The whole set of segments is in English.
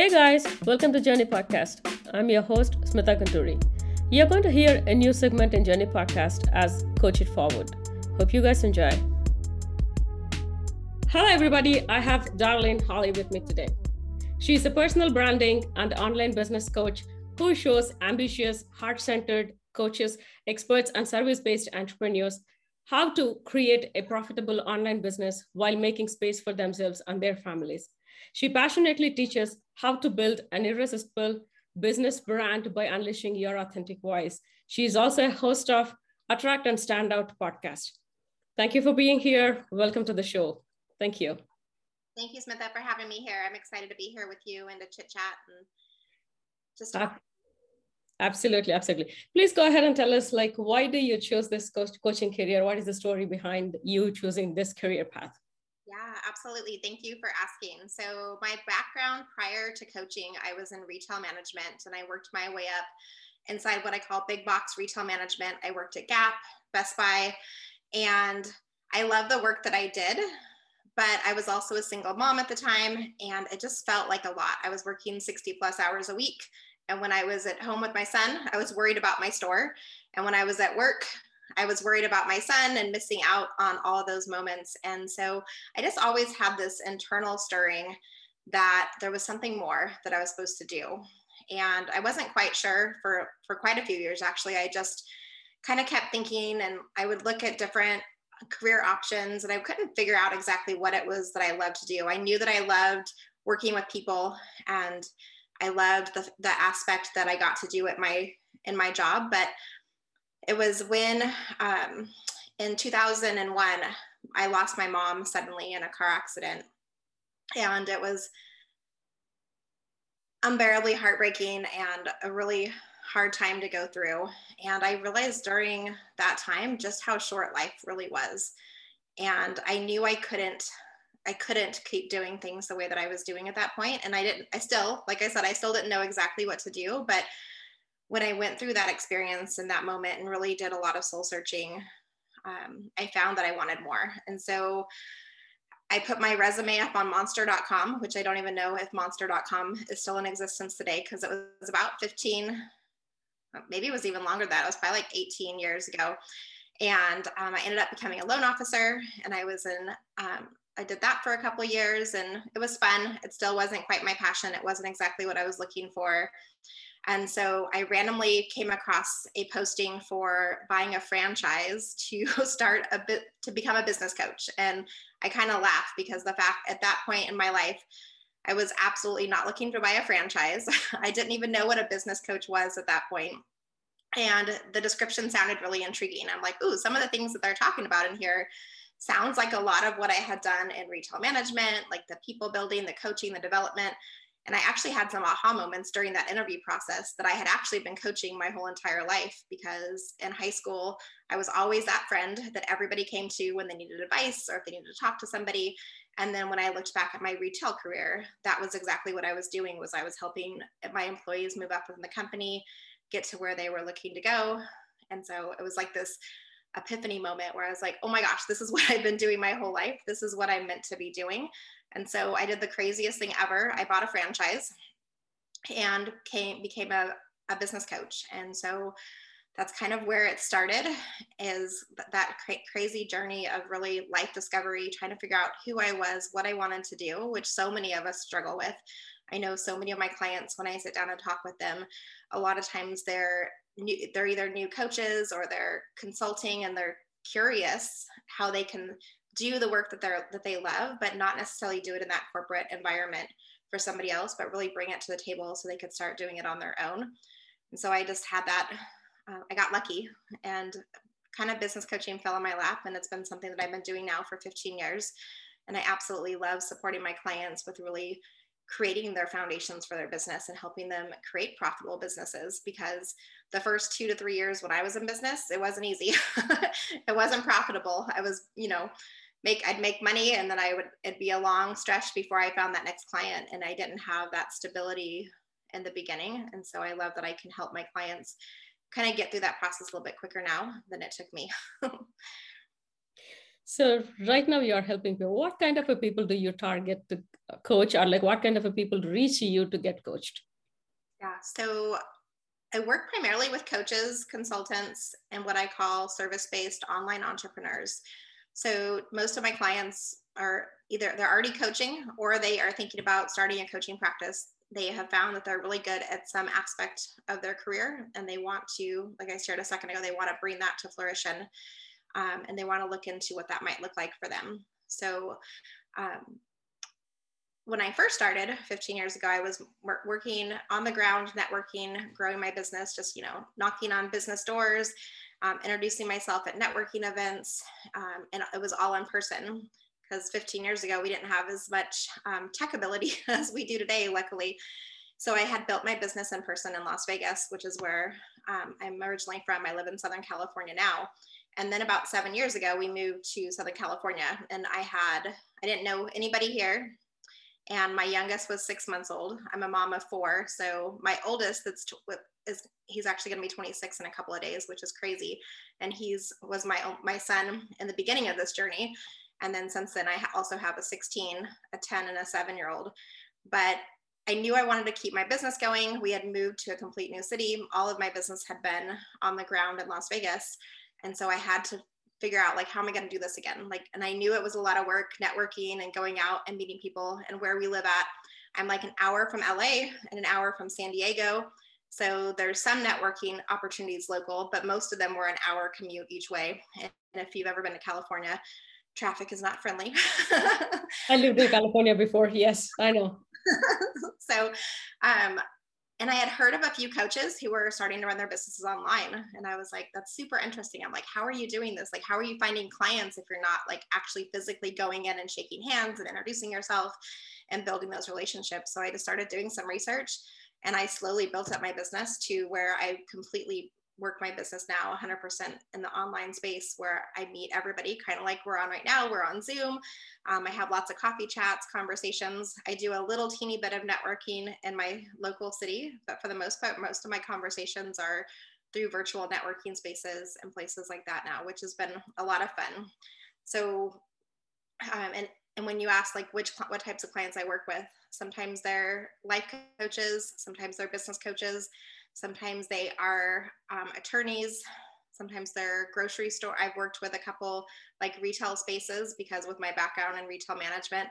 Hey guys, welcome to Journey Podcast. I'm your host, Smitha Gunturi. You're going to hear a new segment in Journey Podcast as Coach It Forward. Hope you guys enjoy. Hello, everybody. I have Darlene Hawley with me today. She's a personal branding and online business coach who shows ambitious, heart centered coaches, experts, and service based entrepreneurs how to create a profitable online business while making space for themselves and their families. She passionately teaches how to build an irresistible business brand by unleashing your authentic voice. She is also a host of Attract and Stand Out podcast. Thank you for being here. Welcome to the show. Thank you. Thank you, Smitha, for having me here. I'm excited to be here with you and to chit chat and just talk. Absolutely, absolutely. Please go ahead and tell us, like, why do you choose this coach coaching career? What is the story behind you choosing this career path? Yeah, absolutely. Thank you for asking. So, my background prior to coaching, I was in retail management and I worked my way up inside what I call big box retail management. I worked at Gap, Best Buy, and I love the work that I did. But I was also a single mom at the time, and it just felt like a lot. I was working 60 plus hours a week. And when I was at home with my son, I was worried about my store. And when I was at work, I was worried about my son and missing out on all those moments. And so I just always had this internal stirring that there was something more that I was supposed to do. And I wasn't quite sure for for quite a few years actually. I just kind of kept thinking and I would look at different career options and I couldn't figure out exactly what it was that I loved to do. I knew that I loved working with people and I loved the, the aspect that I got to do at my in my job, but it was when um, in 2001 I lost my mom suddenly in a car accident, and it was unbearably heartbreaking and a really hard time to go through. And I realized during that time just how short life really was. And I knew I couldn't I couldn't keep doing things the way that I was doing at that point. And I didn't, I still, like I said, I still didn't know exactly what to do. But when I went through that experience in that moment and really did a lot of soul searching, um, I found that I wanted more. And so I put my resume up on monster.com, which I don't even know if monster.com is still in existence today because it was about 15, maybe it was even longer than that. It was probably like 18 years ago. And um, I ended up becoming a loan officer and I was in, um, I did that for a couple years and it was fun. It still wasn't quite my passion. It wasn't exactly what I was looking for. And so I randomly came across a posting for buying a franchise to start a bit to become a business coach. And I kind of laughed because the fact at that point in my life, I was absolutely not looking to buy a franchise. I didn't even know what a business coach was at that point. And the description sounded really intriguing. I'm like, ooh, some of the things that they're talking about in here sounds like a lot of what I had done in retail management, like the people building, the coaching, the development. And I actually had some aha moments during that interview process that I had actually been coaching my whole entire life because in high school, I was always that friend that everybody came to when they needed advice or if they needed to talk to somebody. And then when I looked back at my retail career, that was exactly what I was doing was I was helping my employees move up within the company, get to where they were looking to go. And so it was like this epiphany moment where I was like, oh my gosh, this is what I've been doing my whole life. This is what I'm meant to be doing. And so I did the craziest thing ever. I bought a franchise and came became a, a business coach. And so that's kind of where it started is that crazy journey of really life discovery, trying to figure out who I was, what I wanted to do, which so many of us struggle with. I know so many of my clients, when I sit down and talk with them, a lot of times they're new, they're either new coaches or they're consulting and they're curious how they can do the work that they're that they love but not necessarily do it in that corporate environment for somebody else but really bring it to the table so they could start doing it on their own and so i just had that uh, i got lucky and kind of business coaching fell in my lap and it's been something that i've been doing now for 15 years and i absolutely love supporting my clients with really creating their foundations for their business and helping them create profitable businesses because the first two to three years when I was in business, it wasn't easy. it wasn't profitable. I was, you know, make I'd make money and then I would it'd be a long stretch before I found that next client and I didn't have that stability in the beginning and so I love that I can help my clients kind of get through that process a little bit quicker now than it took me. So right now you are helping people. What kind of a people do you target to coach or like what kind of a people reach you to get coached? Yeah, so I work primarily with coaches, consultants, and what I call service-based online entrepreneurs. So most of my clients are either they're already coaching or they are thinking about starting a coaching practice. They have found that they're really good at some aspect of their career and they want to, like I shared a second ago, they want to bring that to fruition um, and they want to look into what that might look like for them. So um, when I first started 15 years ago, I was working on the ground, networking, growing my business, just, you know, knocking on business doors, um, introducing myself at networking events. Um, and it was all in person because 15 years ago, we didn't have as much um, tech ability as we do today, luckily. So I had built my business in person in Las Vegas, which is where um, I'm originally from. I live in Southern California now. And then about seven years ago, we moved to Southern California and I had, I didn't know anybody here and my youngest was six months old. I'm a mom of four, so my oldest that's is he's actually going to be 26 in a couple of days, which is crazy. And he's was my my son in the beginning of this journey, and then since then I also have a 16, a 10, and a seven year old. But I knew I wanted to keep my business going. We had moved to a complete new city. All of my business had been on the ground in Las Vegas. And so I had to figure out like how am i going to do this again like and i knew it was a lot of work networking and going out and meeting people and where we live at i'm like an hour from la and an hour from san diego so there's some networking opportunities local but most of them were an hour commute each way and if you've ever been to california traffic is not friendly i lived in california before yes i know so um, and I had heard of a few coaches who were starting to run their businesses online. And I was like, that's super interesting. I'm like, how are you doing this? Like, how are you finding clients if you're not like actually physically going in and shaking hands and introducing yourself and building those relationships? So I just started doing some research and I slowly built up my business to where I completely work my business now 100% in the online space where I meet everybody, kind of like we're on right now. We're on Zoom. Um, I have lots of coffee chats, conversations. I do a little teeny bit of networking in my local city, but for the most part, most of my conversations are through virtual networking spaces and places like that now, which has been a lot of fun. So, um, and and when you ask like which what types of clients I work with, sometimes they're life coaches, sometimes they're business coaches, Sometimes they are um, attorneys. Sometimes they're grocery store. I've worked with a couple like retail spaces because with my background in retail management,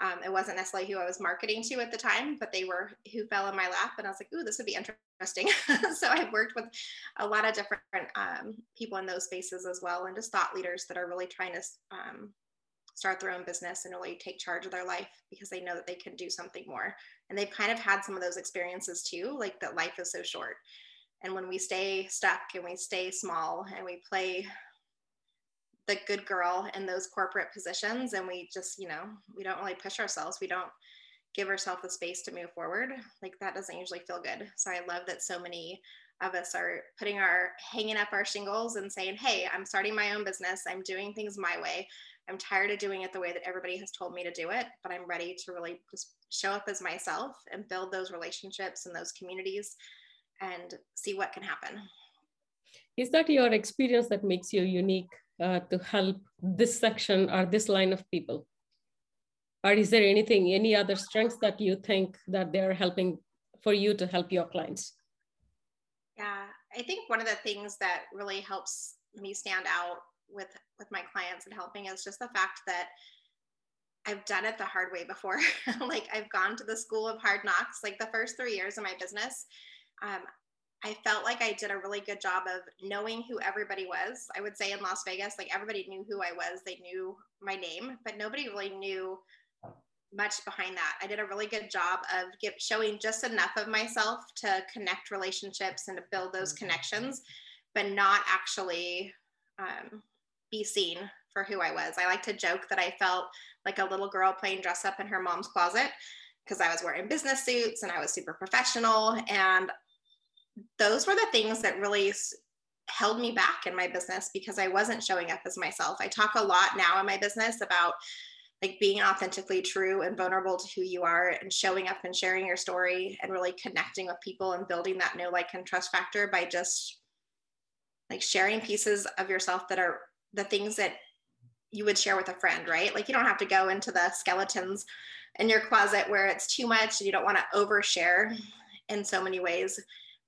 um, it wasn't necessarily who I was marketing to at the time, but they were who fell in my lap. And I was like, ooh, this would be interesting. so I've worked with a lot of different um, people in those spaces as well, and just thought leaders that are really trying to um, start their own business and really take charge of their life because they know that they can do something more. And they've kind of had some of those experiences too, like that life is so short. And when we stay stuck and we stay small and we play the good girl in those corporate positions and we just, you know, we don't really push ourselves, we don't give ourselves the space to move forward, like that doesn't usually feel good. So I love that so many of us are putting our hanging up our shingles and saying, Hey, I'm starting my own business. I'm doing things my way. I'm tired of doing it the way that everybody has told me to do it, but I'm ready to really just show up as myself and build those relationships and those communities and see what can happen. Is that your experience that makes you unique uh, to help this section or this line of people? Or is there anything, any other strengths that you think that they're helping for you to help your clients? Yeah, I think one of the things that really helps me stand out with with my clients and helping is just the fact that I've done it the hard way before. like I've gone to the school of hard knocks. Like the first three years of my business, um, I felt like I did a really good job of knowing who everybody was. I would say in Las Vegas, like everybody knew who I was. They knew my name, but nobody really knew much behind that. I did a really good job of get, showing just enough of myself to connect relationships and to build those mm-hmm. connections, but not actually um, be seen for who I was. I like to joke that I felt like a little girl playing dress up in her mom's closet because I was wearing business suits and I was super professional. And those were the things that really held me back in my business because I wasn't showing up as myself. I talk a lot now in my business about like being authentically true and vulnerable to who you are and showing up and sharing your story and really connecting with people and building that know like and trust factor by just like sharing pieces of yourself that are the things that you would share with a friend, right? Like you don't have to go into the skeletons in your closet where it's too much and you don't want to overshare in so many ways.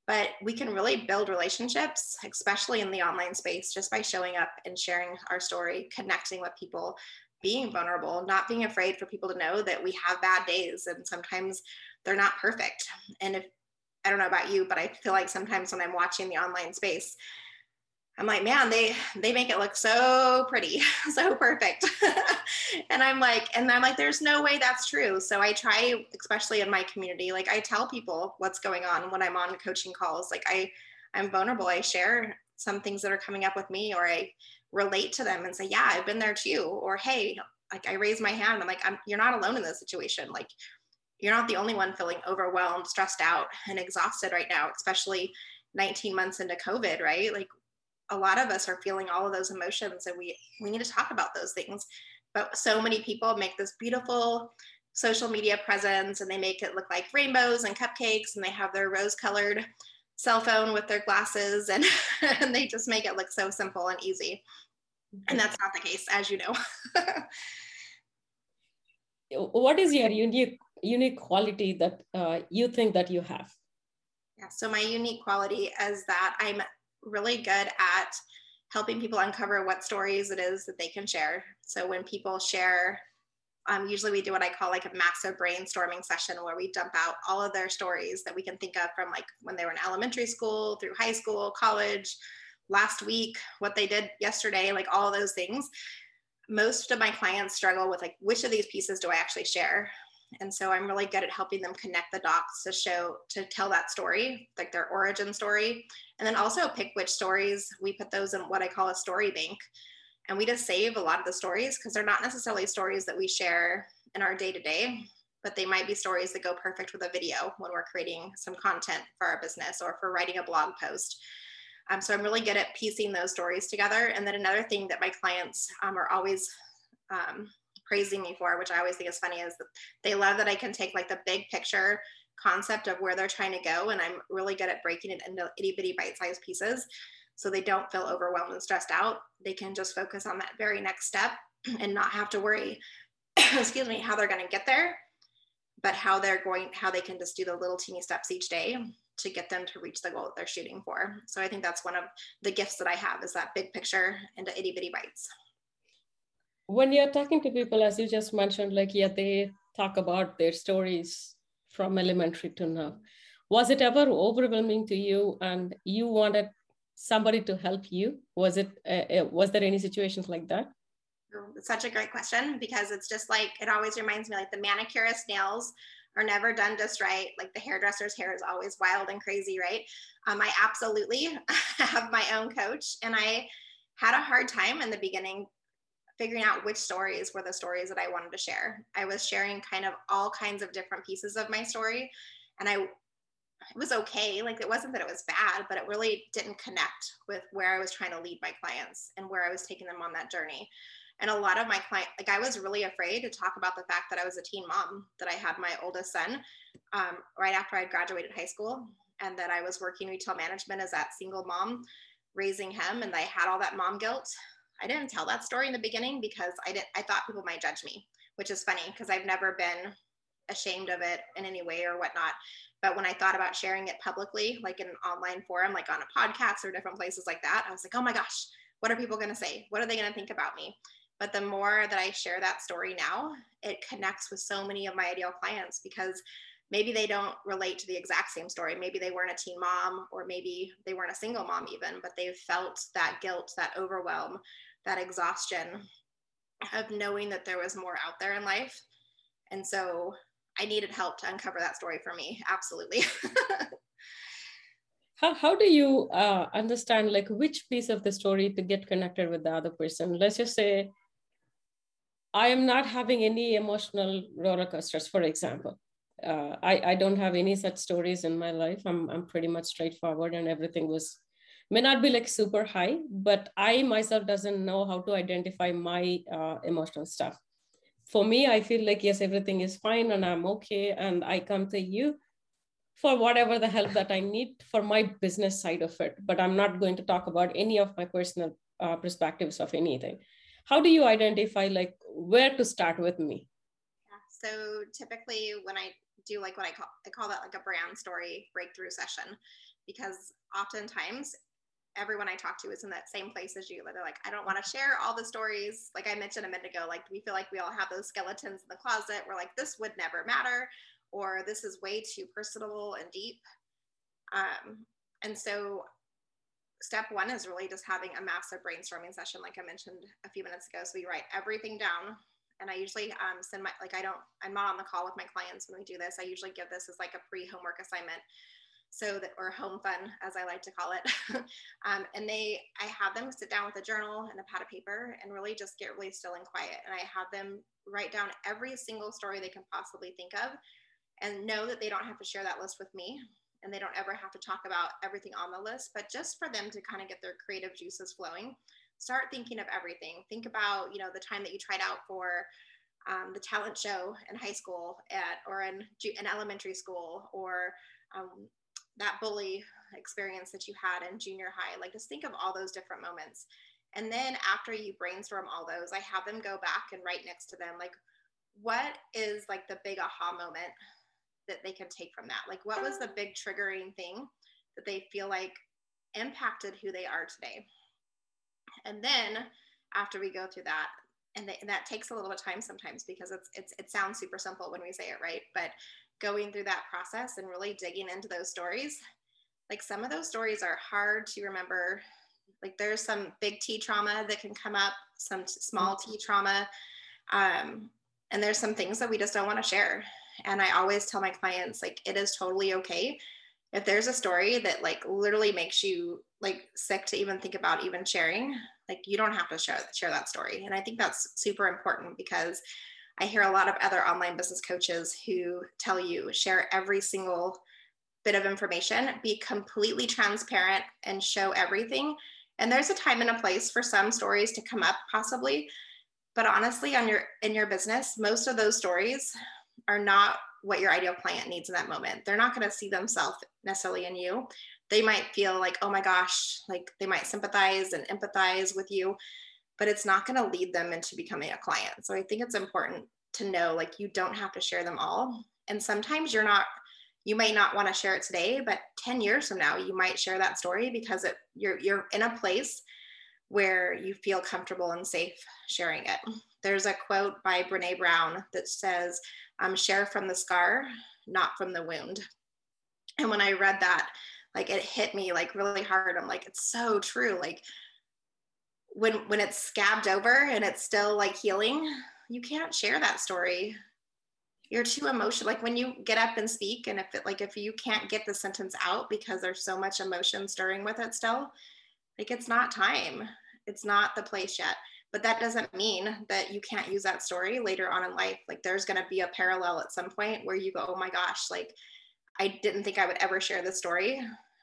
But we can really build relationships, especially in the online space, just by showing up and sharing our story, connecting with people, being vulnerable, not being afraid for people to know that we have bad days and sometimes they're not perfect. And if I don't know about you, but I feel like sometimes when I'm watching the online space, I'm like, man, they they make it look so pretty, so perfect. and I'm like, and I'm like, there's no way that's true. So I try, especially in my community, like I tell people what's going on when I'm on coaching calls. Like I I'm vulnerable. I share some things that are coming up with me or I relate to them and say, yeah, I've been there too. Or hey, like I raise my hand. I'm like, I'm you're not alone in this situation. Like you're not the only one feeling overwhelmed, stressed out, and exhausted right now, especially 19 months into COVID, right? Like a lot of us are feeling all of those emotions and we we need to talk about those things. But so many people make this beautiful social media presence and they make it look like rainbows and cupcakes and they have their rose colored cell phone with their glasses and, and they just make it look so simple and easy. And that's not the case as you know. What is your unique unique quality that uh, you think that you have? Yeah so my unique quality is that i'm really good at helping people uncover what stories it is that they can share. So when people share, um, usually we do what I call like a massive brainstorming session where we dump out all of their stories that we can think of from like when they were in elementary school through high school, college, last week, what they did yesterday, like all those things. Most of my clients struggle with like, which of these pieces do I actually share? And so I'm really good at helping them connect the dots to show, to tell that story, like their origin story. And then also pick which stories we put those in what I call a story bank. And we just save a lot of the stories because they're not necessarily stories that we share in our day to day, but they might be stories that go perfect with a video when we're creating some content for our business or for writing a blog post. Um, so I'm really good at piecing those stories together. And then another thing that my clients um, are always um, praising me for, which I always think is funny, is that they love that I can take like the big picture concept of where they're trying to go. And I'm really good at breaking it into itty bitty bite sized pieces so they don't feel overwhelmed and stressed out. They can just focus on that very next step and not have to worry, excuse me, how they're going to get there, but how they're going, how they can just do the little teeny steps each day to get them to reach the goal that they're shooting for. So I think that's one of the gifts that I have is that big picture into itty bitty bites when you're talking to people, as you just mentioned, like, yeah, they talk about their stories from elementary to now. Was it ever overwhelming to you and you wanted somebody to help you? Was it, uh, uh was there any situations like that? It's such a great question because it's just like, it always reminds me like the manicurist nails are never done just right. Like the hairdresser's hair is always wild and crazy, right? Um, I absolutely have my own coach and I had a hard time in the beginning figuring out which stories were the stories that I wanted to share. I was sharing kind of all kinds of different pieces of my story and I it was okay. Like it wasn't that it was bad, but it really didn't connect with where I was trying to lead my clients and where I was taking them on that journey. And a lot of my client, like I was really afraid to talk about the fact that I was a teen mom, that I had my oldest son um, right after I graduated high school, and that I was working retail management as that single mom, raising him, and I had all that mom guilt I didn't tell that story in the beginning because I didn't I thought people might judge me, which is funny because I've never been ashamed of it in any way or whatnot. But when I thought about sharing it publicly, like in an online forum, like on a podcast or different places like that, I was like, oh my gosh, what are people to say? What are they to think about me? But the more that I share that story now, it connects with so many of my ideal clients because maybe they don't relate to the exact same story. Maybe they weren't a teen mom, or maybe they weren't a single mom, even, but they felt that guilt, that overwhelm, that exhaustion of knowing that there was more out there in life. And so I needed help to uncover that story for me. Absolutely. how, how do you uh, understand like which piece of the story to get connected with the other person? Let's just say I am not having any emotional roller coasters, for example uh, I, I don't have any such stories in my life. I'm, I'm pretty much straightforward and everything was, may not be like super high, but I myself doesn't know how to identify my uh, emotional stuff. For me, I feel like, yes, everything is fine and I'm okay. And I come to you for whatever the help that I need for my business side of it. But I'm not going to talk about any of my personal uh, perspectives of anything. how do you identify like where to start with me so typically when i do like what i call i call that like a brand story breakthrough session because oftentimes everyone I talk to is in that same place as you. They're like, I don't want to share all the stories. Like I mentioned a minute ago, like we feel like we all have those skeletons in the closet. We're like, this would never matter, or this is way too personal and deep. Um, and so, step one is really just having a massive brainstorming session, like I mentioned a few minutes ago. So we write everything down. And I usually um, send my, like, I don't, I'm not on the call with my clients when we do this. I usually give this as like a pre homework assignment so that or home fun as i like to call it. Um, and they i have them sit down with a journal and a pad of paper and really just get really still and quiet. And i have them write down every single story they can possibly think of and know that they don't have to share that list with me and they don't ever have to talk about everything on the list. But just for them to kind of get their creative juices flowing start thinking of everything. Think about you know the time that you tried out for um, the talent show in high school at or in, in elementary school or um, that bully experience that you had in junior high. Like just think of all those different moments. And then after you brainstorm all those, I have them go back and write next to them, like, what is like the big aha moment that they can take from that? Like, what was the big triggering thing that they feel like impacted who they are today? And then after we go through that, and, they, and that takes a little bit of time sometimes because it's, it's it sounds super simple when we say it right, but going through that process and really digging into those stories. Like some of those stories are hard to remember. Like there's some big T trauma that can come up, some small T trauma. Um, and there's some things that we just don't want to share. And I always tell my clients, like, it is totally okay if there's a story that like literally makes you like sick to even think about even sharing like you don't have to share share that story and i think that's super important because I hear a lot of other online business coaches who tell you share every single bit of information, be completely transparent and show everything. And there's a time and a place for some stories to come up possibly, but honestly on your in your business, most of those stories are not what your ideal client needs in that moment. They're not going to see themselves necessarily in you. They might feel like, "Oh my gosh," like they might sympathize and empathize with you, but it's not going to lead them into becoming a client. So I think it's important to know like you don't have to share them all. And sometimes you're not, you might not want to share it today, but 10 years from now, you might share that story because it, you're, you're in a place where you feel comfortable and safe sharing it. There's a quote by Brene Brown that says, um, share from the scar, not from the wound. And when I read that, like it hit me like really hard. I'm like, it's so true. Like when when it's scabbed over and it's still like healing, you can't share that story. You're too emotional. Like when you get up and speak, and if it like if you can't get the sentence out because there's so much emotion stirring with it still, like it's not time. It's not the place yet. But that doesn't mean that you can't use that story later on in life. Like there's gonna be a parallel at some point where you go, oh my gosh, like I didn't think I would ever share this story,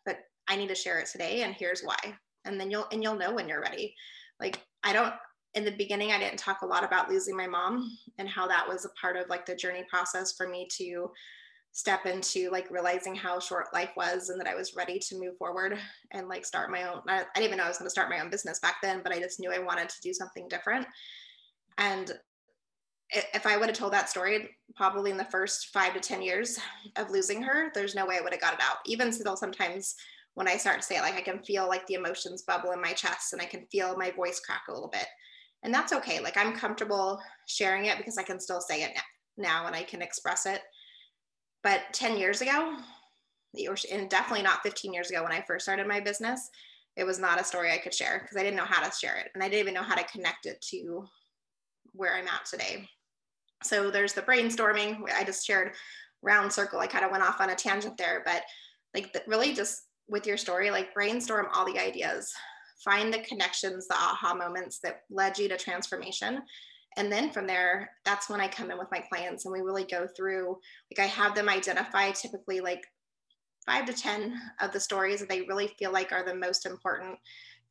but I need to share it today, and here's why. And then you'll and you'll know when you're ready like I don't in the beginning I didn't talk a lot about losing my mom and how that was a part of like the journey process for me to step into like realizing how short life was and that I was ready to move forward and like start my own I, I didn't even know I was going to start my own business back then but I just knew I wanted to do something different. And if I would have told that story probably in the first 5 to 10 years of losing her there's no way I would have got it out even still sometimes when I start to say it, like I can feel like the emotions bubble in my chest and I can feel my voice crack a little bit. And that's okay. Like I'm comfortable sharing it because I can still say it now and I can express it. But 10 years ago, and definitely not 15 years ago when I first started my business, it was not a story I could share because I didn't know how to share it and I didn't even know how to connect it to where I'm at today. So there's the brainstorming. I just shared round circle. I kind of went off on a tangent there, but like the, really just with your story, like brainstorm all the ideas, find the connections, the aha moments that led you to transformation. And then from there, that's when I come in with my clients and we really go through, like I have them identify typically like five to 10 of the stories that they really feel like are the most important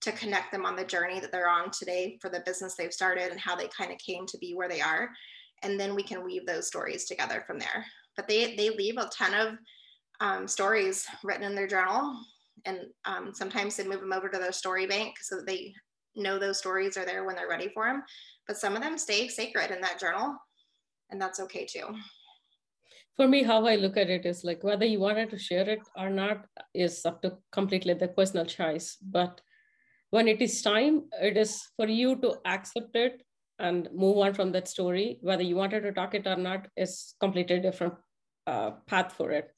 to connect them on the journey that they're on today for the business they've started and how they kind of came to be where they are. And then we can weave those stories together from there. But they they leave a ton of um, stories written in their journal. And um, sometimes they move them over to their story bank so that they know those stories are there when they're ready for them. But some of them stay sacred in that journal, and that's okay too. For me, how I look at it is like whether you wanted to share it or not is up to completely the personal choice. But when it is time, it is for you to accept it and move on from that story. Whether you wanted to talk it or not is completely different uh, path for it.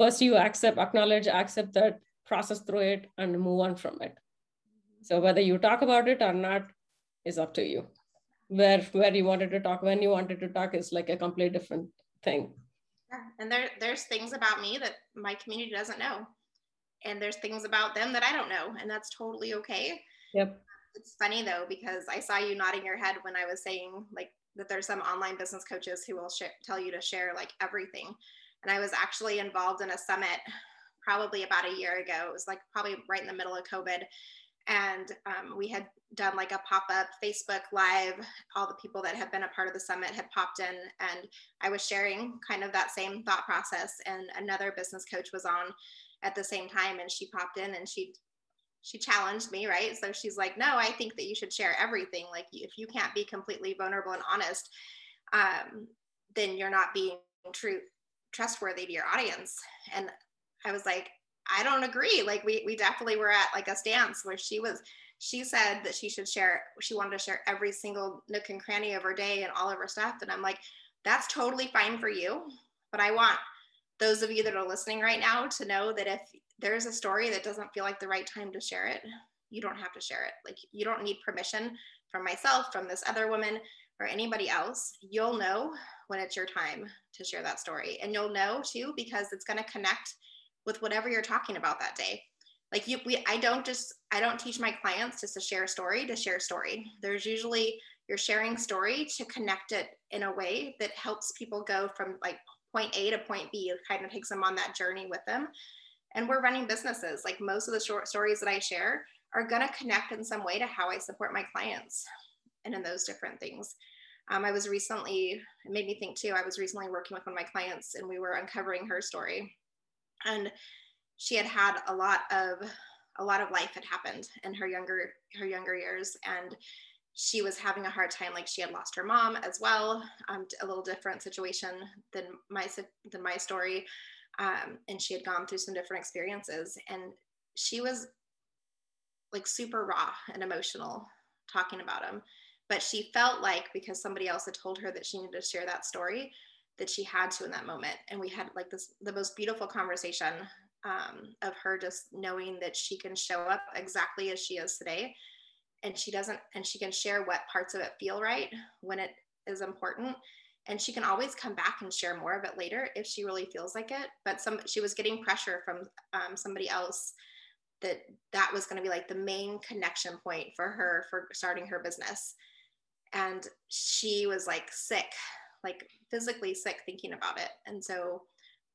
First, you accept, acknowledge, accept that, process through it, and move on from it. So whether you talk about it or not is up to you. Where where you wanted to talk, when you wanted to talk is like a completely different thing. Yeah. And there there's things about me that my community doesn't know. And there's things about them that I don't know. And that's totally okay. Yep. It's funny though, because I saw you nodding your head when I was saying like that there's some online business coaches who will share, tell you to share like everything. And I was actually involved in a summit probably about a year ago. It was like probably right in the middle of COVID. And um, we had done like a pop-up facebook live. All the people that had been a part of the summit had popped in and i was sharing kind of that same thought process and another business coach was on at the same time and she popped in and she she challenged me right? So she's like no i think that you should share everything. Like if you can't be completely vulnerable and honest um, then you're not being true trustworthy to your audience. And i was like I don't agree. Like we we definitely were at like a stance where she was she said that she should share she wanted to share every single nook and cranny of her day and all of her stuff. And I'm like that's totally fine for you. But I want those of you that are listening right now to know that if there's a story that doesn't feel like the right time to share it you don't have to share it. Like you don't need permission from myself from this other woman or anybody else you'll know when it's your time to share that story. And you'll know too because it's going to connect with whatever you're talking about that day. Like you we i don't just i don't teach my clients just to share a story to share a story. There's usually you're sharing story to connect it in a way that helps people go from like point a to point b. It kind of takes them on that journey with them. And we're running businesses. Like most of the short stories that i share are going to connect in some way to how i support my clients and in those different things. Um, i was recently it made me think too i was recently working with one of my clients and we were uncovering her story. And she had had a lot of a lot of life had happened in her younger her younger years. And she was having a hard time like she had lost her mom as well um, a little different situation than my than my story. Um, and she had gone through some different experiences and she was like super raw and emotional talking about them but she felt like because somebody else had told her that she needed to share that story that she had to in that moment. And we had like this the most beautiful conversation um, of her just knowing that she can show up exactly as she is today, and she doesn't, and she can share what parts of it feel right when it is important. And she can always come back and share more of it later if she really feels like it. But some she was getting pressure from um, somebody else that that was going to be like the main connection point for her for starting her business and she was like sick like physically sick thinking about it. And so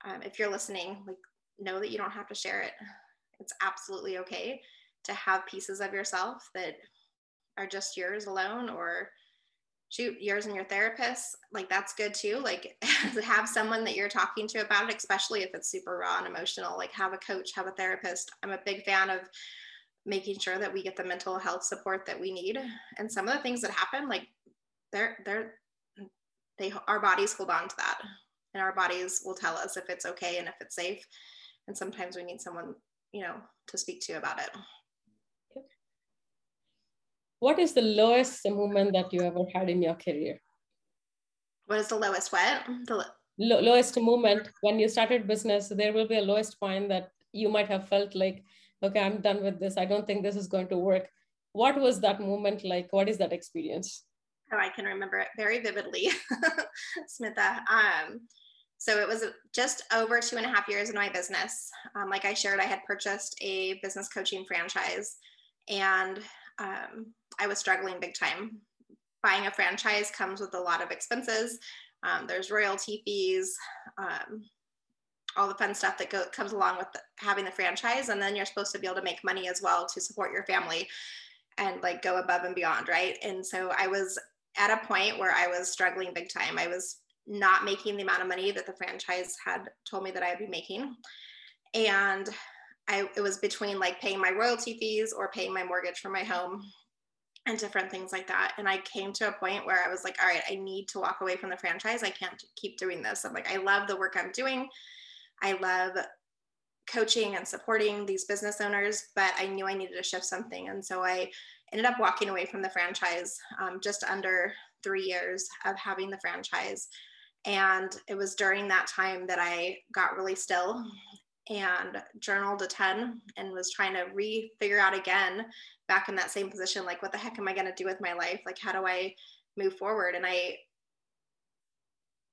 um, if you're listening, like know that you don't have to share it. It's absolutely okay to have pieces of yourself that are just yours alone or shoot yours and your therapist like that's good too like have someone that you're talking to about it especially if it's super raw and emotional like have a coach have a therapist i'm a big fan of making sure that we get the mental health support that we need. And some of the things that happen like they're they're they our bodies hold on to that. And our bodies will tell us if it's okay and if it's safe. And sometimes we need someone you know to speak to about it. What is the lowest moment that you ever had in your career? What is the lowest what? The Lo- lowest moment when you started business there will be a lowest point that you might have felt like okay i'm done with this i don't think this is going to work what was that moment like what is that experience Oh, I can remember it very vividly, Smitha. Um, so it was just over two and a half years in my business. Um, like I shared, I had purchased a business coaching franchise and um, I was struggling big time. Buying a franchise comes with a lot of expenses. Um, there's royalty fees, um, all the fun stuff that go, comes along with the, having the franchise. And then you're supposed to be able to make money as well to support your family and like go above and beyond. Right. And so I was at a point where I was struggling big time. I was not making the amount of money that the franchise had told me that I'd be making. And I it was between like paying my royalty fees or paying my mortgage for my home. and different things like that. And I came to a point where I was like, all right, I need to walk away from the franchise. I can't keep doing this. I'm like, I love the work I'm doing. I love coaching and supporting these business owners, but I knew I needed to shift something. And so I ended up walking away from the franchise um, just under three years of having the franchise. And it was during that time that I got really still and journaled a ton and was trying to re-figure out again back in that same position like what the heck am i going to do with my life like how do i move forward and i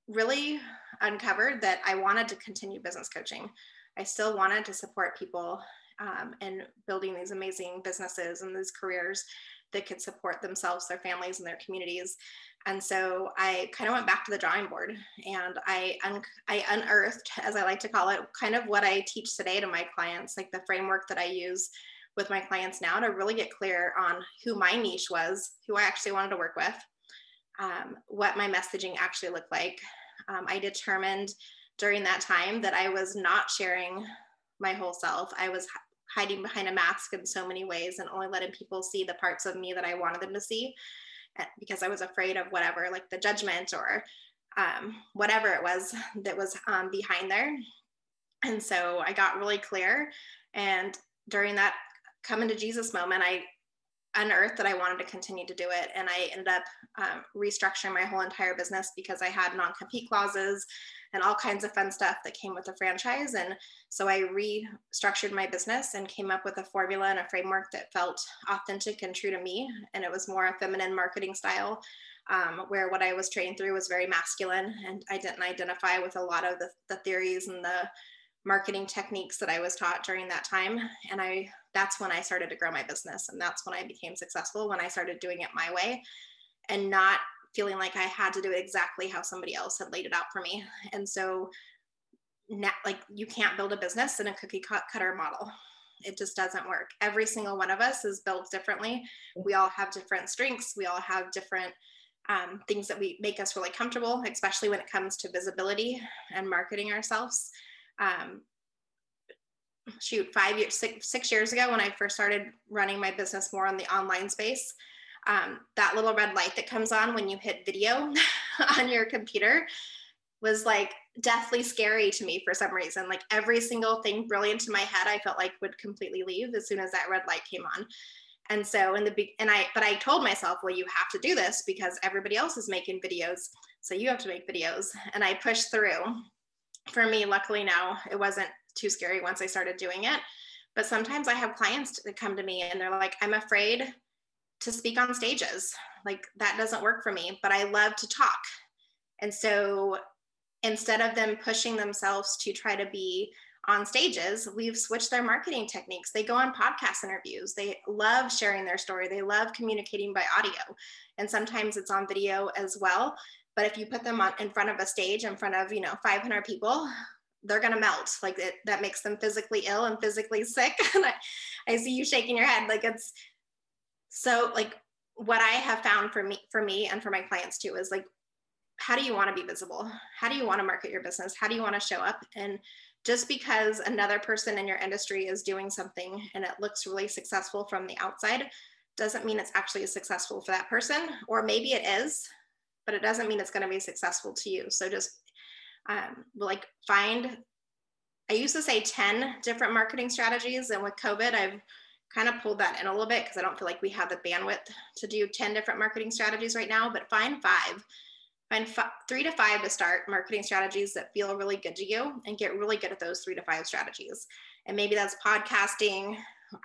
really uncovered that i wanted to continue business coaching i still wanted to support people um, building these amazing businesses and these careers that could support themselves their families and their communities and so I kind of went back to the drawing board and I, un- I unearthed, as I like to call it, kind of what I teach today to my clients, like the framework that I use with my clients now to really get clear on who my niche was, who I actually wanted to work with, um, what my messaging actually looked like. Um, I determined during that time that I was not sharing my whole self. I was hiding behind a mask in so many ways and only letting people see the parts of me that I wanted them to see Eh, because I was afraid of whatever, like the judgment or um, whatever it was that was um, behind there. And so I got really clear. And during that coming to Jesus moment, I unearthed that I wanted to continue to do it. And I ended up um, restructuring my whole entire business because I had non compete clauses and all kinds of fun stuff that came with the franchise. And so I restructured my business and came up with a formula and a framework that felt authentic and true to me. And it was more a feminine marketing style. Um, where what I was trained through was very masculine, and I didn't identify with a lot of the, the theories and the marketing techniques that I was taught during that time. And I that's when I started to grow my business. And that's when I became successful when I started doing it my way and not feeling like I had to do it exactly how somebody else had laid it out for me. And so now, like you can't build a business in a cookie cutter model. It just doesn't work. Every single one of us is built differently. We all have different strengths. We all have different um, things that we make us really comfortable, especially when it comes to visibility and marketing ourselves. Um, shoot, five years, six, six years ago, when I first started running my business more on the online space, um, that little red light that comes on when you hit video on your computer was like deathly scary to me for some reason. Like every single thing brilliant in my head, I felt like would completely leave as soon as that red light came on. And so in the big, and I, but I told myself, well, you have to do this because everybody else is making videos. So you have to make videos. And I pushed through. For me, luckily now, it wasn't too scary once I started doing it. But sometimes I have clients that come to me and they're like, I'm afraid to speak on stages. Like that doesn't work for me, but I love to talk. And so instead of them pushing themselves to try to be on stages, we've switched their marketing techniques. They go on podcast interviews. They love sharing their story. They love communicating by audio. And sometimes it's on video as well. But if you put them on in front of a stage in front of, you know, 500 people, they're to melt. Like it, that makes them physically ill and physically sick. and I, I see you shaking your head. Like it's, so like what I have found for me for me and for my clients too is like how do you want to be visible? How do you want to market your business? How do you want to show up? And just because another person in your industry is doing something and it looks really successful from the outside doesn't mean it's actually successful for that person or maybe it is but it doesn't mean it's going to be successful to you so just um, like find i used to say 10 different marketing strategies and with covid i've kind of pulled that in a little bit because I don't feel like we have the bandwidth to do 10 different marketing strategies right now, but find five. Find f- three to five to start marketing strategies that feel really good to you and get really good at those three to five strategies. And maybe that's podcasting,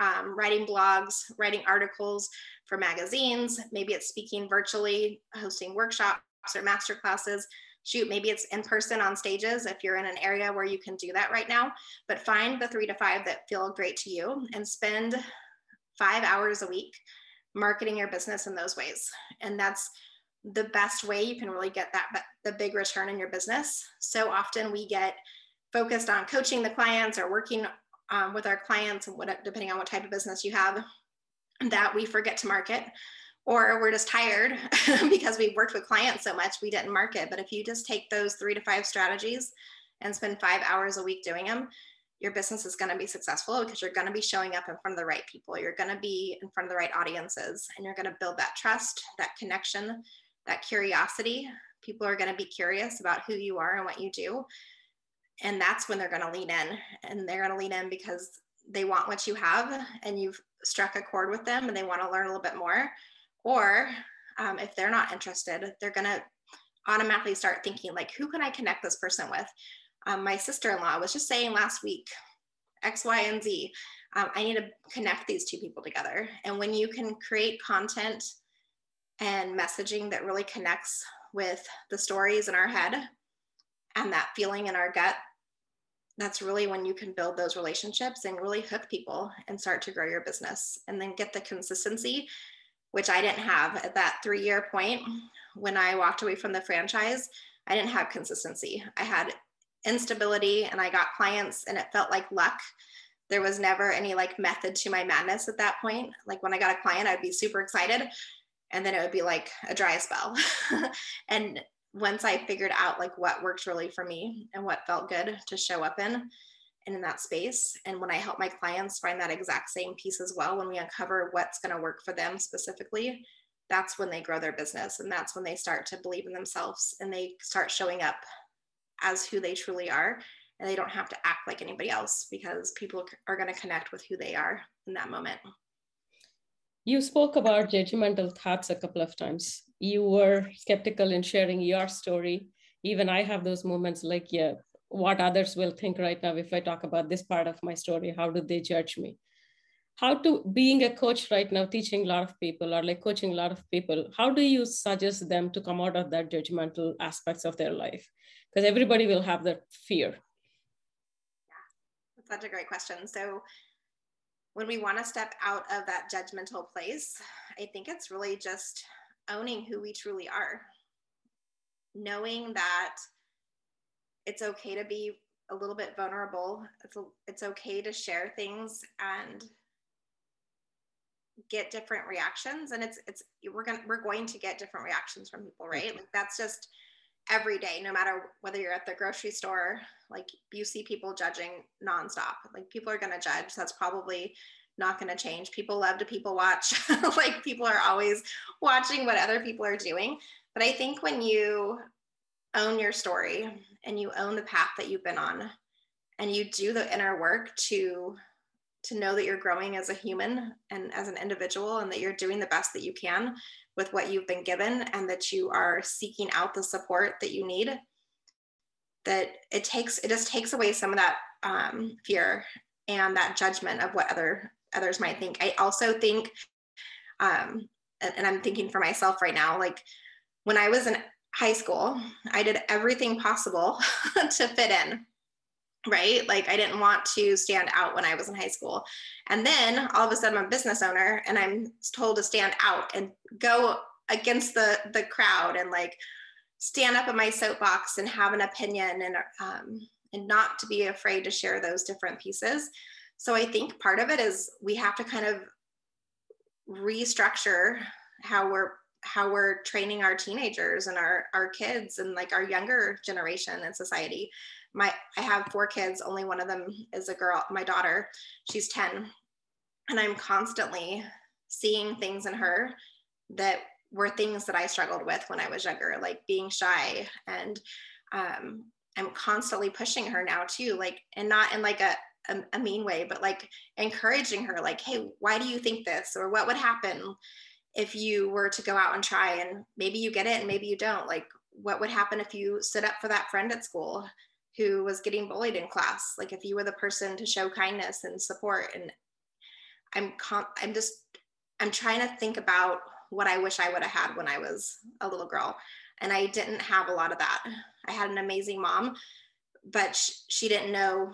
um, writing blogs, writing articles for magazines. Maybe it's speaking virtually, hosting workshops or master classes shoot, maybe it's in person on stages if you're in an area where you can do that right now. But find the three to five that feel great to you and spend five hours a week marketing your business in those ways. And that's the best way you can really get that the big return in your business. So often we get focused on coaching the clients or working um, with our clients, and what, depending on what type of business you have, that we forget to market or we're just tired because we've worked with clients so much we didn't market but if you just take those three to five strategies and spend five hours a week doing them your business is going to be successful because you're going to be showing up in front of the right people. You're going to be in front of the right audiences and you're going to build that trust, that connection, that curiosity. People are going to be curious about who you are and what you do. And that's when they're going to lean in. And they're going to lean in because they want what you have and you've struck a chord with them and they want to learn a little bit more. Or um, if they're not interested, they're going to automatically start thinking, like, who can I connect this person with? Um, my sister-in-law was just saying last week, X, Y, and Z. Um, I need to connect these two people together. And when you can create content and messaging that really connects with the stories in our head and that feeling in our gut, that's really when you can build those relationships and really hook people and start to grow your business and then get the consistency, which I didn't have at that three year point when I walked away from the franchise. I didn't have consistency. I had instability and I got clients and it felt like luck. There was never any like method to my madness at that point. Like when I got a client, I'd be super excited and then it would be like a dry spell. and once I figured out like what worked really for me and what felt good to show up in and in that space. And when I help my clients find that exact same piece as well, when we uncover what's going to work for them specifically, that's when they grow their business and that's when they start to believe in themselves and they start showing up as who they truly are and they don't have to act like anybody else because people are going to connect with who they are in that moment you spoke about judgmental thoughts a couple of times you were skeptical in sharing your story. Even i have those moments like yeah what others will think right now if i talk about this part of my story how do they judge me? How to being a coach right now teaching a lot of people or like coaching a lot of people how do you suggest them to come out of that judgmental aspects of their life? Because everybody will have that fear. Yeah that's such a great question. So when we want to step out of that judgmental place i think it's really just owning who we truly are knowing that it's okay to be a little bit vulnerable. It's, a, it's okay to share things and get different reactions. And it's it's we're going to we're going to get different reactions from people right? Like that's just every day no matter whether you're at the grocery store like you see people judging nonstop. Like people are going to judge. That's probably not going to change. People love to people watch. Like people are always watching what other people are doing. But i think when you own your story and you own the path that you've been on and you do the inner work to to know that you're growing as a human and as an individual and that you're doing the best that you can with what you've been given and that you are seeking out the support that you need that it takes it just takes away some of that um, fear and that judgment of what other others might think i also think um, and, i'm thinking for myself right now like when i was in high school i did everything possible to fit in right? Like I didn't want to stand out when I was in high school. And then all of a sudden I'm a business owner and I'm told to stand out and go against the the crowd and like stand up in my soapbox and have an opinion and um, and not to be afraid to share those different pieces. So I think part of it is we have to kind of restructure how we're how we're training our teenagers and our our kids and like our younger generation in society. My i have four kids. Only one of them is a girl my daughter. She's 10 and i'm constantly seeing things in her that were things that i struggled with when i was younger like being shy and um, i'm constantly pushing her now too like and not in like a, a, a mean way but like encouraging her like hey why do you think this? Or what would happen if you were to go out and try and maybe you get it and maybe you don't? Like what would happen if you stood up for that friend at school who was getting bullied in class? Like if you were the person to show kindness and support and i'm com- i'm just i'm trying to think about what i wish i would have had when i was a little girl. And i didn't have a lot of that. I had an amazing mom but sh- she didn't know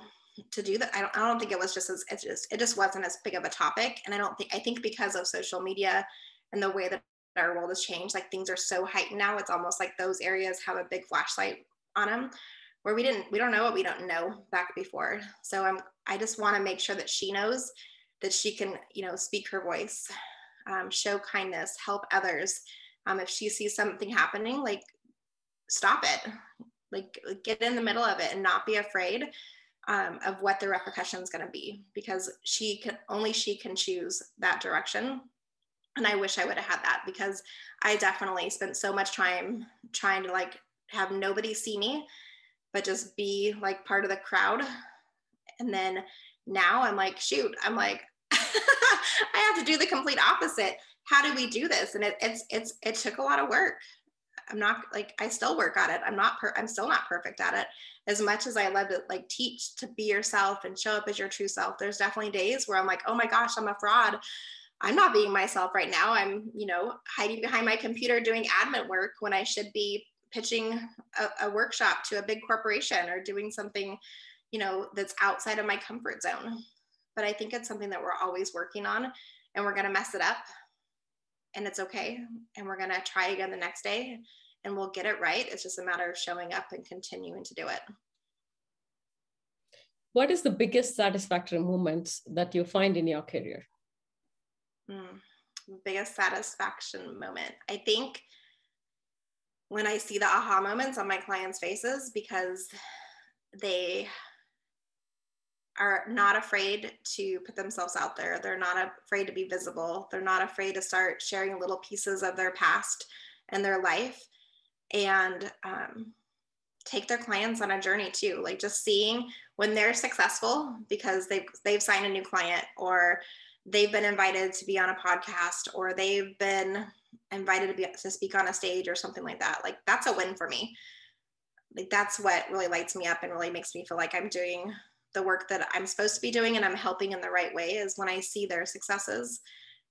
to do that. I don't, I don't think it was just as it just it just wasn't as big of a topic. And i don't think i think because of social media and the way that our world has changed like things are so heightened now it's almost like those areas have a big flashlight on them where we didn't we don't know what we don't know back before. So i'm i just want to make sure that she knows that she can you know speak her voice um, show kindness help others. Um, if she sees something happening like stop it. Like get in the middle of it and not be afraid um, of what the repercussion is going to be because she can only she can choose that direction. And i wish i would have had that because i definitely spent so much time trying to like have nobody see me but just be like part of the crowd. And then now i'm like shoot i'm like i have to do the complete opposite. How do we do this? And it, it's it's it took a lot of work i'm not like i still work at it i'm not per, i'm still not perfect at it as much as I love to like teach to be yourself and show up as your true self, there's definitely days where I'm like, oh my gosh, I'm a fraud. I'm not being myself right now. I'm, you know, hiding behind my computer doing admin work when I should be pitching a, a workshop to a big corporation or doing something, you know, that's outside of my comfort zone. But I think it's something that we're always working on and we're going to mess it up and it's okay. And we're going to try again the next day and we'll get it right. It's just a matter of showing up and continuing to do it. What is the biggest satisfactory moment that you find in your career? Mm, biggest satisfaction moment. I think when I see the aha moments on my clients' faces because they are not afraid to put themselves out there. They're not afraid to be visible. They're not afraid to start sharing little pieces of their past and their life and um, take their clients on a journey too like just seeing when they're successful because they've they've signed a new client or they've been invited to be on a podcast or they've been invited to be to speak on a stage or something like that like that's a win for me like that's what really lights me up and really makes me feel like i'm doing the work that i'm supposed to be doing and i'm helping in the right way is when i see their successes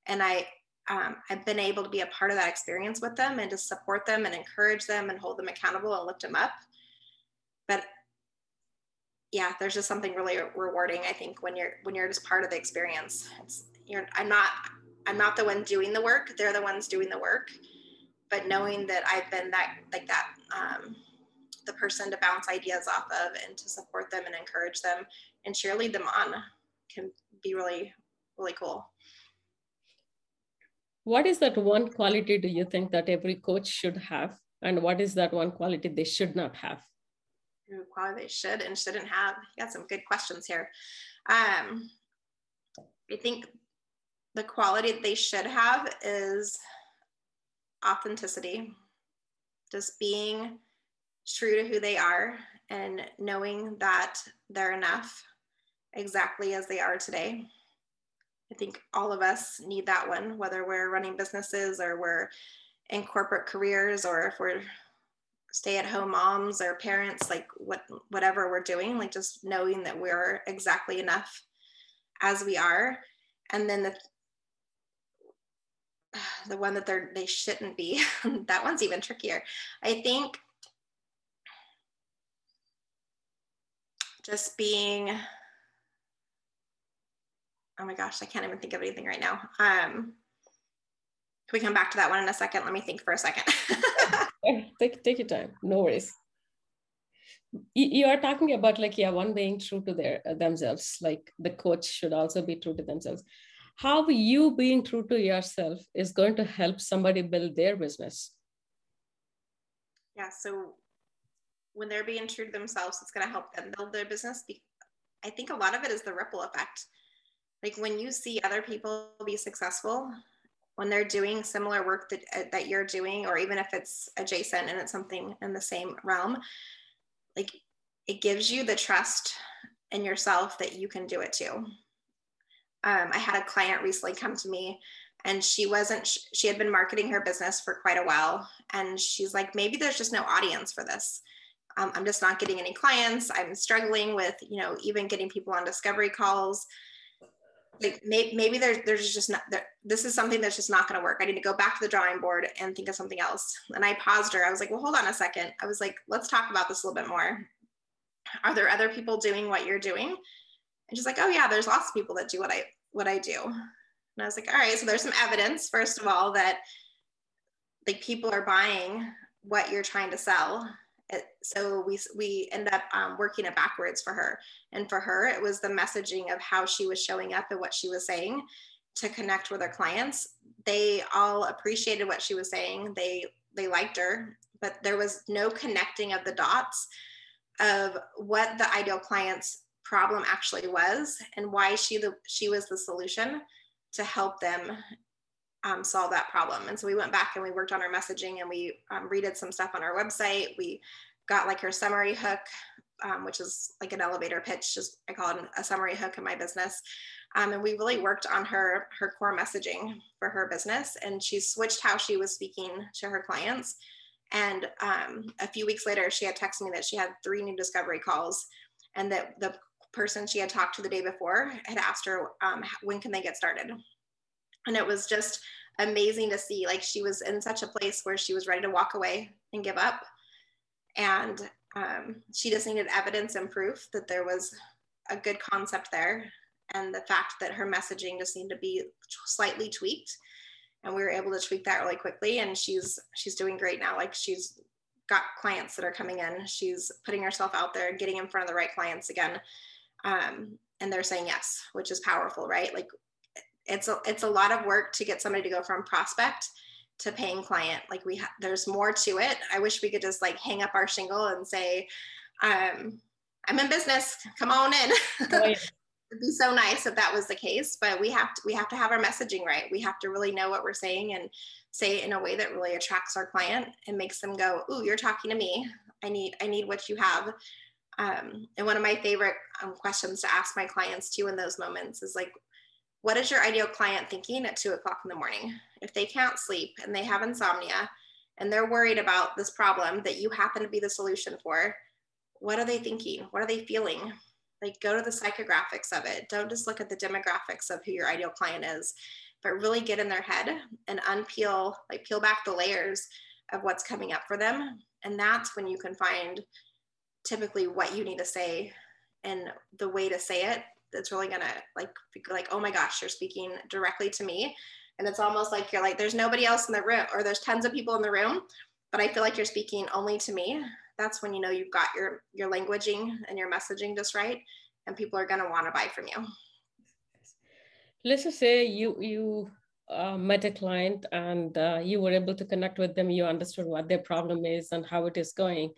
and i um, I've been able to be a part of that experience with them and to support them and encourage them and hold them accountable and lift them up. But yeah, there's just something really rewarding. I think when you're when you're just part of the experience. It's you're I'm not I'm not the one doing the work. They're the ones doing the work. But knowing that I've been that like that um, the person to bounce ideas off of and to support them and encourage them and cheerlead them on can be really really cool. What is that one quality do you think that every coach should have? And what is that one quality they should not have? Quality they should and shouldn't have. You got some good questions here. Um, I think the quality they should have is authenticity, just being true to who they are and knowing that they're enough exactly as they are today. I think all of us need that one, whether we're running businesses or we're in corporate careers or if we're stay at home moms or parents, like what whatever we're doing, like just knowing that we're exactly enough as we are. And then the the one that they're they shouldn't be, that one's even trickier. I think just being oh my gosh, I can't even think of anything right now. Um, can we come back to that one in a second? Let me think for a second. take, take your time. No worries. You, you are talking about like, yeah, one being true to their uh, themselves, like the coach should also be true to themselves. How you being true to yourself is going to help somebody build their business. Yeah. So when they're being true to themselves, it's going to help them build their business. I think a lot of it is the ripple effect like when you see other people be successful when they're doing similar work that, uh, that you're doing or even if it's adjacent and it's something in the same realm like it gives you the trust in yourself that you can do it too um, i had a client recently come to me and she wasn't she had been marketing her business for quite a while and she's like maybe there's just no audience for this um, i'm just not getting any clients. I'm struggling with you know even getting people on discovery calls. Like maybe, maybe there, there's just not there, this is something that's just not going to work. I need to go back to the drawing board and think of something else. And i paused her. I was like well hold on a second. I was like let's talk about this a little bit more. Are there other people doing what you're doing? And she's like oh yeah there's lots of people that do what i what i do. And i was like all right so there's some evidence first of all that like people are buying what you're trying to sell so we we end up um, working it backwards for her. And for her it was the messaging of how she was showing up and what she was saying to connect with her clients. They all appreciated what she was saying. They they liked her but there was no connecting of the dots of what the ideal client's problem actually was and why she the she was the solution to help them um, solve that problem. And so we went back and we worked on our messaging and we um, redid some stuff on our website. We got like her summary hook, um, which is like an elevator pitch. Just I call it a summary hook in my business. Um, and we really worked on her her core messaging for her business. And she switched how she was speaking to her clients. And um, a few weeks later, she had texted me that she had three new discovery calls, and that the person she had talked to the day before had asked her um, when can they get started and it was just amazing to see like she was in such a place where she was ready to walk away and give up. And um, she just needed evidence and proof that there was a good concept there and the fact that her messaging just needed to be slightly tweaked. And we were able to tweak that really quickly. And she's she's doing great now. Like she's got clients that are coming in. She's putting herself out there getting in front of the right clients again. Um, and they're saying yes which is powerful right? Like it's a, it's a lot of work to get somebody to go from prospect to paying client. Like we ha- there's more to it. I wish we could just like hang up our shingle and say um, i'm in business. Come on in. Oh, yeah. it'd be so nice if that was the case but we have to we have to have our messaging right. We have to really know what we're saying and say it in a way that really attracts our client and makes them go ooh you're talking to me. I need i need what you have. Um, and one of my favorite um, questions to ask my clients too in those moments is like what is your ideal client thinking at two o'clock in the morning? If they can't sleep and they have insomnia and they're worried about this problem that you happen to be the solution for, what are they thinking? What are they feeling? Like go to the psychographics of it. Don't just look at the demographics of who your ideal client is, but really get in their head and unpeel, like peel back the layers of what's coming up for them. And that's when you can find typically what you need to say and the way to say it that's really gonna like like oh my gosh you're speaking directly to me. And it's almost like you're like there's nobody else in the room or there's tons of people in the room but i feel like you're speaking only to me. That's when you know you've got your your languaging and your messaging just right and people are going to want to buy from you. Let's just say you you uh, met a client and uh, you were able to connect with them you understood what their problem is and how it is going.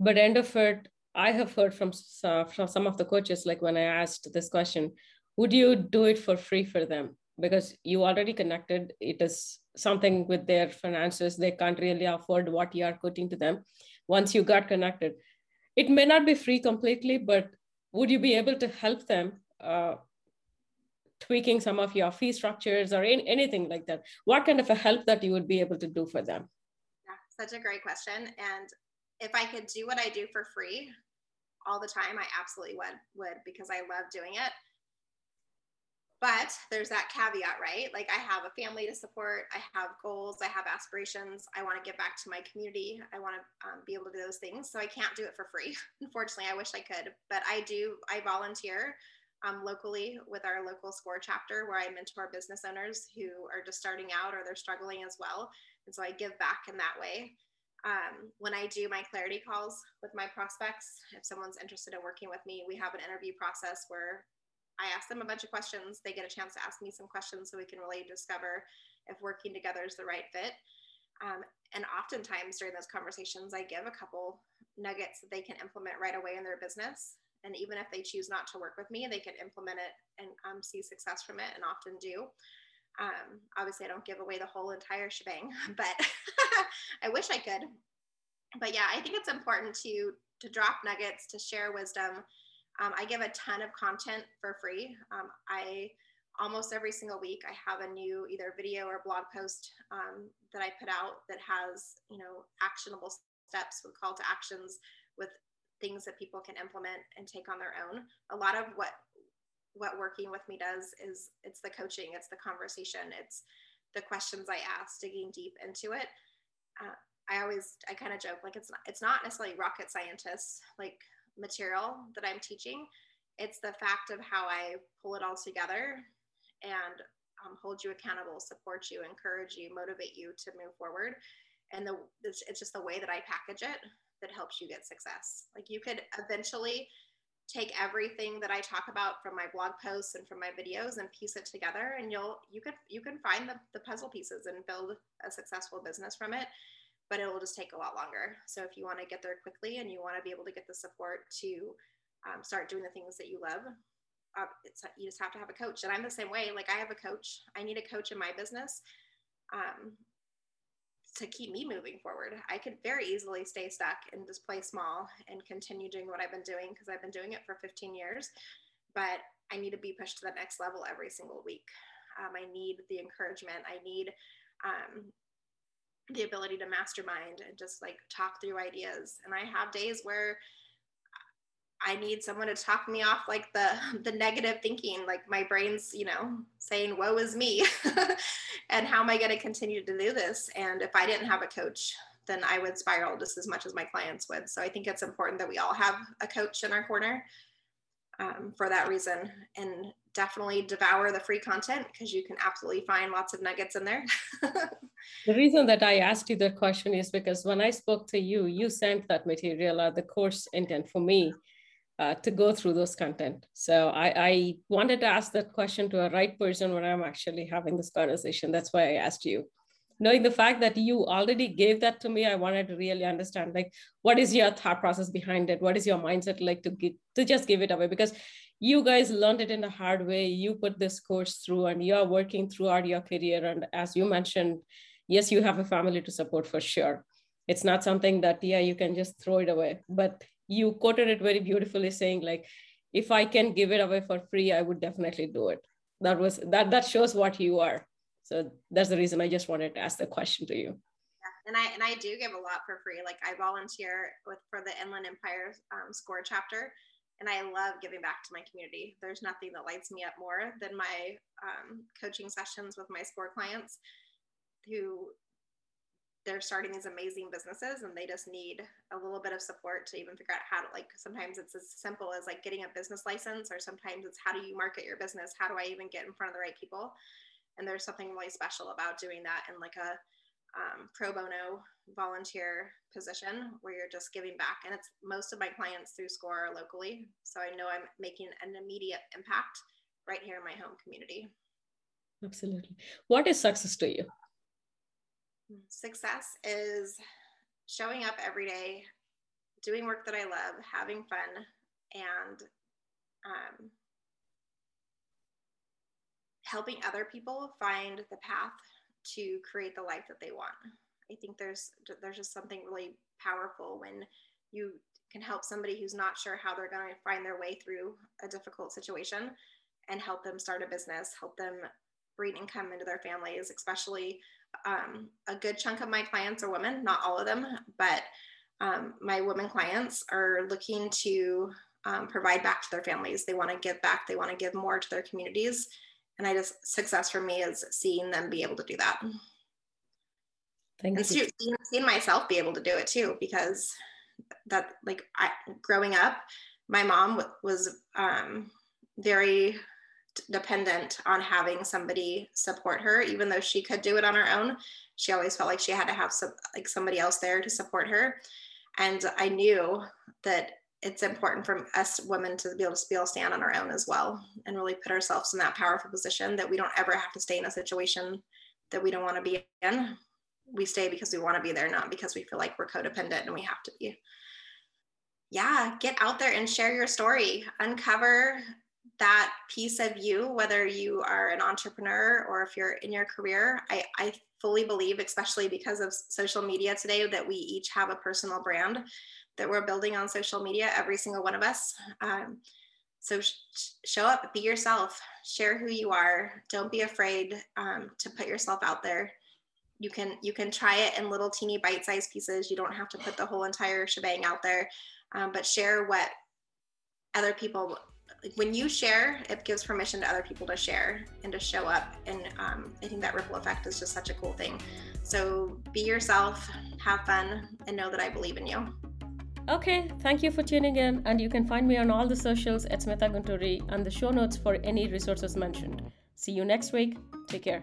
But end of it I have heard from, uh, from some of the coaches, like when I asked this question, would you do it for free for them? Because you already connected, it is something with their finances, they can't really afford what you are putting to them once you got connected. It may not be free completely, but would you be able to help them uh, tweaking some of your fee structures or in, anything like that? What kind of a help that you would be able to do for them? Yeah, such a great question. And if I could do what I do for free, all the time, I absolutely would would because I love doing it. But there's that caveat, right? Like I have a family to support, I have goals, I have aspirations, I want to give back to my community, I want to um, be able to do those things. So I can't do it for free. Unfortunately, I wish I could, but I do. I volunteer um, locally with our local SCORE chapter where I mentor business owners who are just starting out or they're struggling as well. And so I give back in that way um, when I do my clarity calls with my prospects, if someone's interested in working with me, we have an interview process where I ask them a bunch of questions. They get a chance to ask me some questions so we can really discover if working together is the right fit. Um, and oftentimes during those conversations, I give a couple nuggets that they can implement right away in their business. And even if they choose not to work with me, they can implement it and um, see success from it, and often do. Um, obviously, I don't give away the whole entire shebang, but I wish I could. But yeah, I think it's important to to drop nuggets, to share wisdom. Um, I give a ton of content for free. Um, I almost every single week I have a new either video or blog post um, that I put out that has you know actionable steps with call to actions with things that people can implement and take on their own. A lot of what what working with me does is it's the coaching, it's the conversation, it's the questions I ask, digging deep into it. Uh, I always I kind of joke like it's not it's not necessarily rocket scientists like material that I'm teaching. It's the fact of how I pull it all together and um, hold you accountable, support you, encourage you, motivate you to move forward. And the it's, it's just the way that I package it that helps you get success. Like you could eventually take everything that I talk about from my blog posts and from my videos and piece it together and you'll you could you can find the, the puzzle pieces and build a successful business from it but it will just take a lot longer so if you want to get there quickly and you want to be able to get the support to um, start doing the things that you love. Uh, it's you just have to have a coach, and I'm the same way. Like I have a coach. I need a coach in my business um, to keep me moving forward. I could very easily stay stuck and just play small and continue doing what I've been doing because I've been doing it for 15 years. But I need to be pushed to the next level every single week. Um, I need the encouragement. I need um, the ability to mastermind and just like talk through ideas. And I have days where I need someone to talk me off like the the negative thinking, like my brain's, you know, saying, woe is me. and how am I going to continue to do this? And if I didn't have a coach, then I would spiral just as much as my clients would. So I think it's important that we all have a coach in our corner um, for that reason. And definitely devour the free content because you can absolutely find lots of nuggets in there. the reason that I asked you that question is because when I spoke to you, you sent that material, uh, the course intent for me uh, to go through those content. So I, I wanted to ask that question to a right person when I'm actually having this conversation. That's why I asked you. Knowing the fact that you already gave that to me, I wanted to really understand like what is your thought process behind it? What is your mindset like to get to just give it away? Because you guys learned it in a hard way. You put this course through and you're working throughout your career. And as you mentioned, yes, you have a family to support for sure. It's not something that, yeah, you can just throw it away. But you quoted it very beautifully saying like if i can give it away for free i would definitely do it. That was that that shows what you are. So that's the reason i just wanted to ask the question to you. And i and i do give a lot for free. Like i volunteer with for the inland empire um, score chapter and i love giving back to my community. There's nothing that lights me up more than my um, coaching sessions with my score clients who they're starting these amazing businesses and they just need a little bit of support to even figure out how to like sometimes it's as simple as like getting a business license or sometimes it's how do you market your business? How do i even get in front of the right people? And there's something really special about doing that in like a um, pro bono volunteer position where you're just giving back and it's most of my clients through score locally. So i know i'm making an immediate impact right here in my home community. Absolutely. What is success to you Success is showing up every day, doing work that I love, having fun, and um, helping other people find the path to create the life that they want. I think there's there's just something really powerful when you can help somebody who's not sure how they're going to find their way through a difficult situation and help them start a business, help them bring income into their families, especially um, a good chunk of my clients are women, not all of them, but um, my women clients are looking to um, provide back to their families. They want to give back, they want to give more to their communities. And I just, success for me is seeing them be able to do that. Thank and you. Seeing, seeing myself be able to do it too, because that, like, I, growing up, my mom was um, very dependent on having somebody support her even though she could do it on her own. She always felt like she had to have some like somebody else there to support her. And i knew that it's important for us women to be able to be able to stand on our own as well and really put ourselves in that powerful position that we don't ever have to stay in a situation that we don't want to be in. We stay because we want to be there not because we feel like we're codependent and we have to be. Yeah get out there and share your story. Uncover that piece of you, whether you are an entrepreneur or if you're in your career, I, I fully believe, especially because of social media today, that we each have a personal brand that we're building on social media, every single one of us. Um, so sh- show up, be yourself, share who you are. Don't be afraid um, to put yourself out there. You can you can try it in little teeny bite-sized pieces. You don't have to put the whole entire shebang out there, um, but share what other people when you share, it gives permission to other people to share and to show up. And um, I think that ripple effect is just such a cool thing. So be yourself, have fun, and know that I believe in you. Okay, thank you for tuning in. And you can find me on all the socials at Smitha Gunturi and the show notes for any resources mentioned. See you next week. Take care.